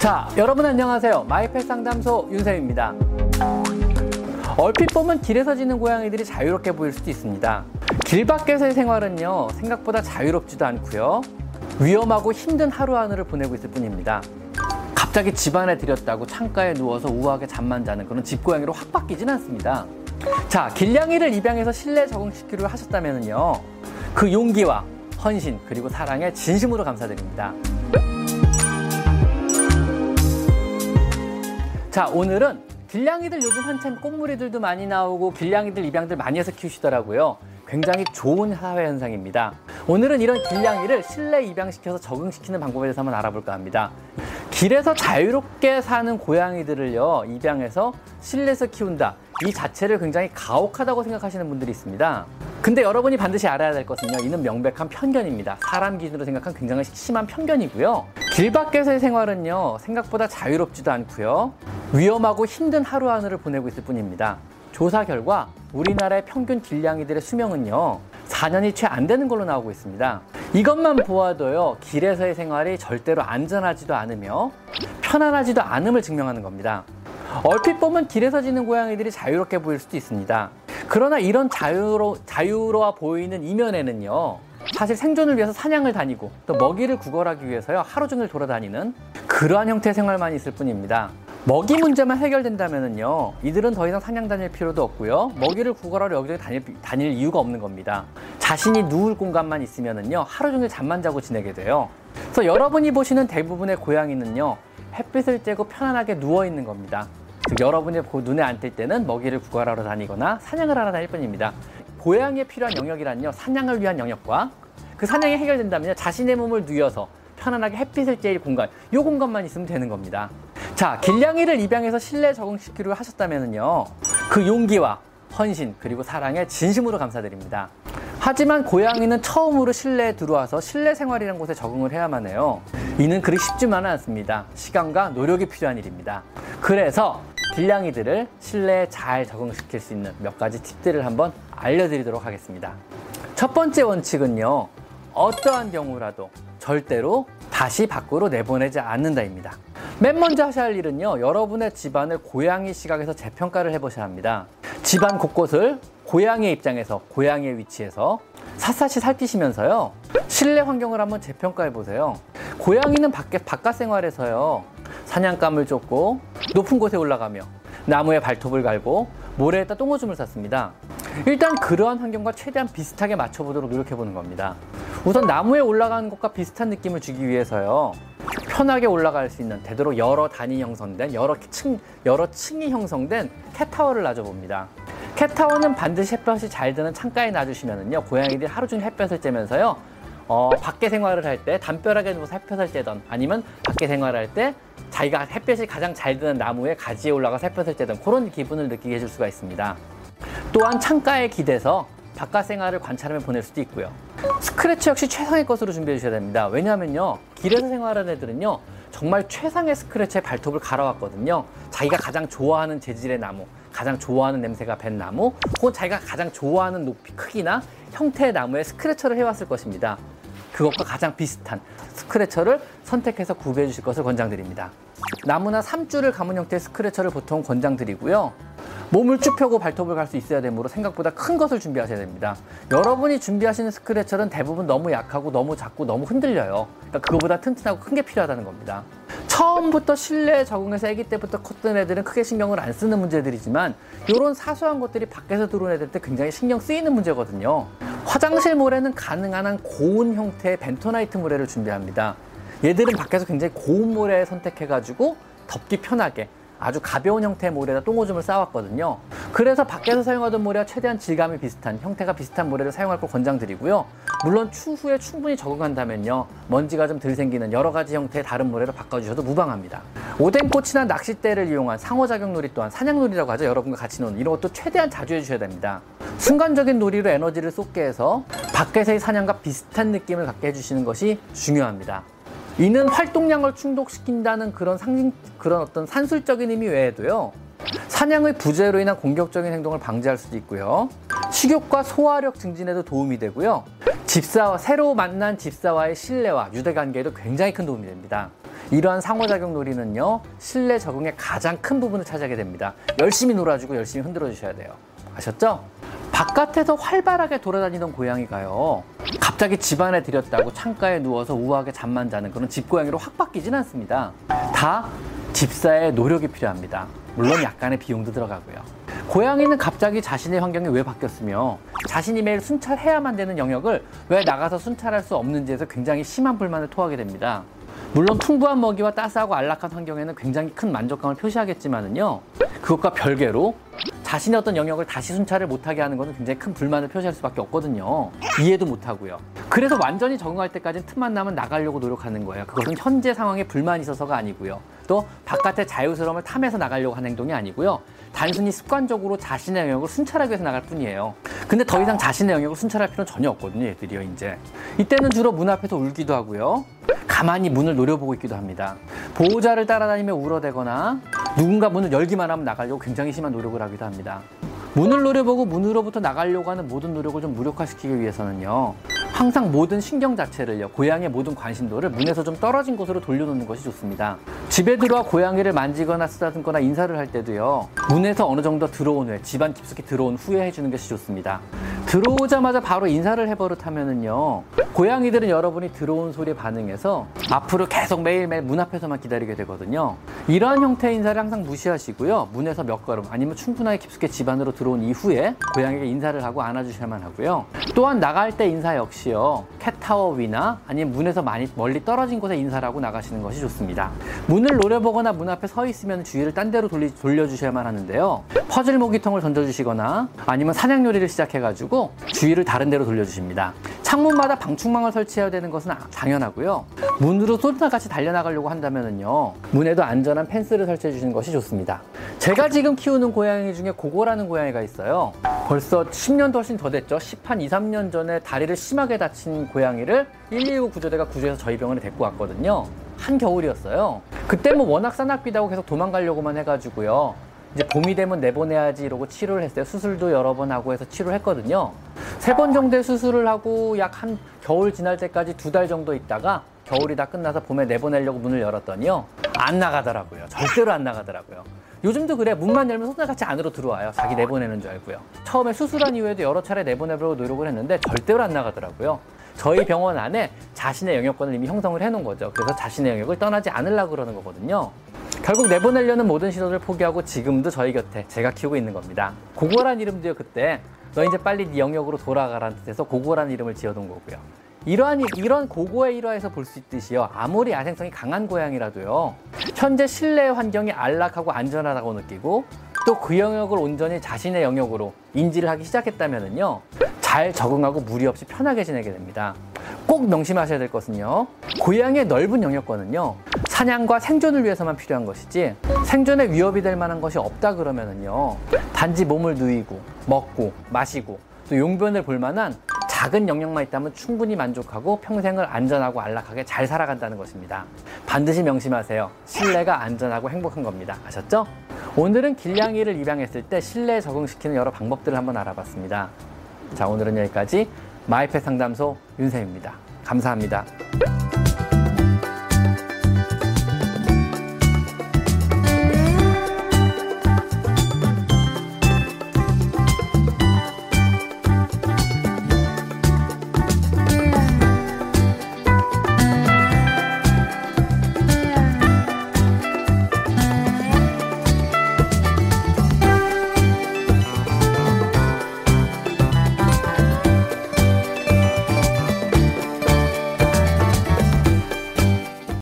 자, 여러분 안녕하세요. 마이펫 상담소 윤쌤입니다. 얼핏 보면 길에서 지는 고양이들이 자유롭게 보일 수도 있습니다. 길 밖에서의 생활은요, 생각보다 자유롭지도 않고요. 위험하고 힘든 하루 하루를 보내고 있을 뿐입니다. 갑자기 집안에 들였다고 창가에 누워서 우아하게 잠만 자는 그런 집고양이로 확 바뀌진 않습니다. 자, 길냥이를 입양해서 실내 적응시키려 하셨다면요. 그 용기와 헌신 그리고 사랑에 진심으로 감사드립니다. 자, 오늘은 길냥이들 요즘 한참 꽃무리들도 많이 나오고 길냥이들 입양들 많이 해서 키우시더라고요. 굉장히 좋은 사회 현상입니다. 오늘은 이런 길냥이를 실내 입양시켜서 적응시키는 방법에 대해서 한번 알아볼까 합니다. 길에서 자유롭게 사는 고양이들을요, 입양해서 실내에서 키운다. 이 자체를 굉장히 가혹하다고 생각하시는 분들이 있습니다. 근데 여러분이 반드시 알아야 될 것은요, 이는 명백한 편견입니다. 사람 기준으로 생각한 굉장히 심한 편견이고요. 길 밖에서의 생활은요, 생각보다 자유롭지도 않고요. 위험하고 힘든 하루하루를 보내고 있을 뿐입니다. 조사 결과 우리나라의 평균 길냥이들의 수명은요, 4년이 채 안 되는 걸로 나오고 있습니다. 이것만 보아도요, 길에서의 생활이 절대로 안전하지도 않으며 편안하지도 않음을 증명하는 겁니다. 얼핏 보면 길에서 지는 고양이들이 자유롭게 보일 수도 있습니다. 그러나 이런 자유로, 자유로워 보이는 이면에는요, 사실 생존을 위해서 사냥을 다니고 또 먹이를 구걸하기 위해서요, 하루 종일 돌아다니는 그러한 형태의 생활만 있을 뿐입니다. 먹이 문제만 해결된다면요 이들은 더 이상 사냥 다닐 필요도 없고요. 먹이를 구걸하러 여기저기 다닐, 다닐 이유가 없는 겁니다. 자신이 누울 공간만 있으면은요 하루 종일 잠만 자고 지내게 돼요. 그래서 여러분이 보시는 대부분의 고양이는요 햇빛을 쬐고 편안하게 누워 있는 겁니다. 즉 여러분이 눈에 안뜰 때는 먹이를 구걸하러 다니거나 사냥을 하러 다닐 뿐입니다. 고양이에 필요한 영역이란요 사냥을 위한 영역과 그 사냥이 해결된다면 자신의 몸을 누여서 편안하게 햇빛을 쬐일 공간 이 공간만 있으면 되는 겁니다 자, 길냥이를 입양해서 실내 적응시키려 하셨다면요. 그 용기와 헌신 그리고 사랑에 진심으로 감사드립니다. 하지만 고양이는 처음으로 실내에 들어와서 실내 생활이라는 곳에 적응을 해야만 해요. 이는 그리 쉽지만은 않습니다. 시간과 노력이 필요한 일입니다. 그래서 길냥이들을 실내에 잘 적응시킬 수 있는 몇 가지 팁들을 한번 알려드리도록 하겠습니다. 첫 번째 원칙은요. 어떠한 경우라도 절대로 다시 밖으로 내보내지 않는다입니다. 맨 먼저 하셔야 할 일은요, 여러분의 집안을 고양이 시각에서 재평가를 해보셔야 합니다. 집안 곳곳을 고양이의 입장에서, 고양이의 위치에서 샅샅이 살피시면서요, 실내 환경을 한번 재평가해 보세요. 고양이는 밖에, 바깥 생활에서요, 사냥감을 쫓고 높은 곳에 올라가며 나무에 발톱을 갈고 모래에다 똥오줌을 쌌습니다. 일단 그러한 환경과 최대한 비슷하게 맞춰보도록 노력해보는 겁니다. 우선 나무에 올라가는 것과 비슷한 느낌을 주기 위해서요. 편하게 올라갈 수 있는 되도록 여러 단위 형성된 여러 층 여러 층이 형성된 캣타워를 놔줘 봅니다. 캣타워는 반드시 햇볕이 잘 드는 창가에 놔주시면은요 고양이들이 하루 종일 햇볕을 쬐면서요 어, 밖에 생활을 할 때 담벼락에 누워서 햇볕을 쬐던 아니면 밖에 생활을 할때 자기가 햇볕이 가장 잘 드는 나무에 가지에 올라가서 햇볕을 쬐던 그런 기분을 느끼게 해줄 수가 있습니다. 또한 창가에 기대서 바깥 생활을 관찰하며 보낼 수도 있고요. 스크래치 역시 최상의 것으로 준비해 주셔야 됩니다. 왜냐하면요. 길에서 생활하는 애들은요. 정말 최상의 스크래치에 발톱을 갈아왔거든요. 자기가 가장 좋아하는 재질의 나무, 가장 좋아하는 냄새가 밴 나무, 혹은 자기가 가장 좋아하는 높이, 크기나 형태의 나무에 스크래처를 해왔을 것입니다. 그것과 가장 비슷한 스크래처를 선택해서 구비해 주실 것을 권장드립니다. 나무나 삼줄을 감은 형태의 스크래처를 보통 권장드리고요. 몸을 쭉 펴고 발톱을 갈 수 있어야 되므로 생각보다 큰 것을 준비하셔야 됩니다. 여러분이 준비하시는 스크래처는 대부분 너무 약하고 너무 작고 너무 흔들려요. 그러니까 그거보다 튼튼하고 큰 게 필요하다는 겁니다. 처음부터 실내에 적응해서 아기 때부터 컸던 애들은 크게 신경을 안 쓰는 문제들이지만 이런 사소한 것들이 밖에서 들어온 애들 때 굉장히 신경 쓰이는 문제거든요. 화장실 모래는 가능한 한 고운 형태의 벤토나이트 모래를 준비합니다. 얘들은 밖에서 굉장히 고운 모래 선택해가지고 덮기 편하게 아주 가벼운 형태의 모래에다 똥오줌을 쌓았거든요. 그래서 밖에서 사용하던 모래와 최대한 질감이 비슷한 형태가 비슷한 모래를 사용할 걸 권장드리고요. 물론 추후에 충분히 적응한다면요. 먼지가 좀 덜 생기는 여러 가지 형태의 다른 모래로 바꿔주셔도 무방합니다. 오뎅꽃이나 낚싯대를 이용한 상호작용 놀이 또한 사냥놀이라고 하죠. 여러분과 같이 노는 이런 것도 최대한 자주 해주셔야 됩니다. 순간적인 놀이로 에너지를 쏟게 해서 밖에서의 사냥과 비슷한 느낌을 갖게 해주시는 것이 중요합니다. 이는 활동량을 충족시킨다는 그런 상징, 그런 어떤 산술적인 의미 외에도요. 사냥의 부재로 인한 공격적인 행동을 방지할 수도 있고요. 식욕과 소화력 증진에도 도움이 되고요. 집사와 새로 만난 집사와의 신뢰와 유대 관계에도 굉장히 큰 도움이 됩니다. 이러한 상호작용 놀이는요 실내 적응의 가장 큰 부분을 차지하게 됩니다. 열심히 놀아주고 열심히 흔들어 주셔야 돼요. 아셨죠? 바깥에서 활발하게 돌아다니던 고양이가요 갑자기 집 안에 들였다고 창가에 누워서 우아하게 잠만 자는 그런 집고양이로 확 바뀌진 않습니다. 다 집사의 노력이 필요합니다. 물론 약간의 비용도 들어가고요. 고양이는 갑자기 자신의 환경이 왜 바뀌었으며 자신이 매일 순찰해야만 되는 영역을 왜 나가서 순찰할 수 없는지에서 굉장히 심한 불만을 토하게 됩니다. 물론 풍부한 먹이와 따스하고 안락한 환경에는 굉장히 큰 만족감을 표시하겠지만은요. 그것과 별개로 자신의 어떤 영역을 다시 순찰을 못하게 하는 것은 굉장히 큰 불만을 표시할 수밖에 없거든요. 이해도 못하고요. 그래서 완전히 적응할 때까지는 틈만 나면 나가려고 노력하는 거예요. 그것은 현재 상황에 불만이 있어서가 아니고요. 또 바깥의 자유스러움을 탐해서 나가려고 하는 행동이 아니고요. 단순히 습관적으로 자신의 영역을 순찰하기 위해서 나갈 뿐이에요. 근데 더 이상 자신의 영역을 순찰할 필요는 전혀 없거든요, 얘들이요, 이제. 이때는 주로 문 앞에서 울기도 하고요. 가만히 문을 노려보고 있기도 합니다. 보호자를 따라다니며 울어대거나 누군가 문을 열기만 하면 나가려고 굉장히 심한 노력을 하기도 합니다. 문을 노려보고 문으로부터 나가려고 하는 모든 노력을 좀 무력화시키기 위해서는요. 항상 모든 신경 자체를요, 고양이의 모든 관심도를 문에서 좀 떨어진 곳으로 돌려놓는 것이 좋습니다. 집에 들어와 고양이를 만지거나 쓰다듬거나 인사를 할 때도요, 문에서 어느 정도 들어온 후에, 집안 깊숙이 들어온 후에 해주는 것이 좋습니다. 들어오자마자 바로 인사를 해버릇하면은요, 고양이들은 여러분이 들어온 소리에 반응해서 앞으로 계속 매일매일 문 앞에서만 기다리게 되거든요. 이러한 형태의 인사를 항상 무시하시고요, 문에서 몇 걸음 아니면 충분하게 깊숙이 집 안으로 들어온 이후에 고양이에게 인사를 하고 안아주셔야만 하고요. 또한 나갈 때 인사 역시요, 캣타워 위나 아니면 문에서 많이 멀리 떨어진 곳에 인사를 하고 나가시는 것이 좋습니다. 문을 노려보거나 문 앞에 서 있으면 주위를 딴 데로 돌리, 돌려주셔야만 하는데요. 퍼즐 모기통을 던져주시거나 아니면 사냥 요리를 시작해가지고 주위를 다른 데로 돌려주십니다. 창문마다 방충망을 설치해야 되는 것은 당연하고요. 문으로 쏟아같이 달려나가려고 한다면요. 문에도 안전한 펜스를 설치해 주시는 것이 좋습니다. 제가 지금 키우는 고양이 중에 고고라는 고양이가 있어요. 벌써 10년도 훨씬 더 됐죠. 10한 2, 3년 전에 다리를 심하게 다친 고양이를 119 구조대가 구조해서 저희 병원에 데리고 왔거든요. 한겨울이었어요. 그때 뭐 워낙 싸납기다고 계속 도망가려고만 해가지고요. 이제 봄이 되면 내보내야지 이러고 치료를 했어요. 수술도 여러 번 하고 해서 치료를 했거든요. 세 번 정도의 수술을 하고 약 한 겨울 지날 때까지 두 달 정도 있다가 겨울이 다 끝나서 봄에 내보내려고 문을 열었더니요. 안 나가더라고요. 절대로 안 나가더라고요. 요즘도 그래. 문만 열면 손날같이 안으로 들어와요. 자기 내보내는 줄 알고요. 처음에 수술한 이후에도 여러 차례 내보내려고 노력을 했는데 절대로 안 나가더라고요. 저희 병원 안에 자신의 영역권을 이미 형성을 해놓은 거죠. 그래서 자신의 영역을 떠나지 않으려고 그러는 거거든요. 결국 내보내려는 모든 시도를 포기하고 지금도 저희 곁에 제가 키우고 있는 겁니다. 고고란 이름도요 그때 너 이제 빨리 네 영역으로 돌아가라는 뜻에서 고고란 이름을 지어둔 거고요. 이러한 이런 고고의 일화에서 볼 수 있듯이요. 아무리 야생성이 강한 고양이라도요. 현재 실내 환경이 안락하고 안전하다고 느끼고 또 그 영역을 온전히 자신의 영역으로 인지를 하기 시작했다면은요. 잘 적응하고 무리 없이 편하게 지내게 됩니다. 꼭 명심하셔야 될 것은요. 고양이의 넓은 영역권은요. 사냥과 생존을 위해서만 필요한 것이지 생존에 위협이 될 만한 것이 없다 그러면은요. 단지 몸을 누이고 먹고 마시고 또 용변을 볼 만한 작은 영역만 있다면 충분히 만족하고 평생을 안전하고 안락하게 잘 살아간다는 것입니다. 반드시 명심하세요. 실내가 안전하고 행복한 겁니다. 아셨죠? 오늘은 길냥이를 입양했을 때 실내에 적응시키는 여러 방법들을 한번 알아봤습니다. 자, 오늘은 여기까지 마이펫 상담소 윤쌤입니다. 감사합니다.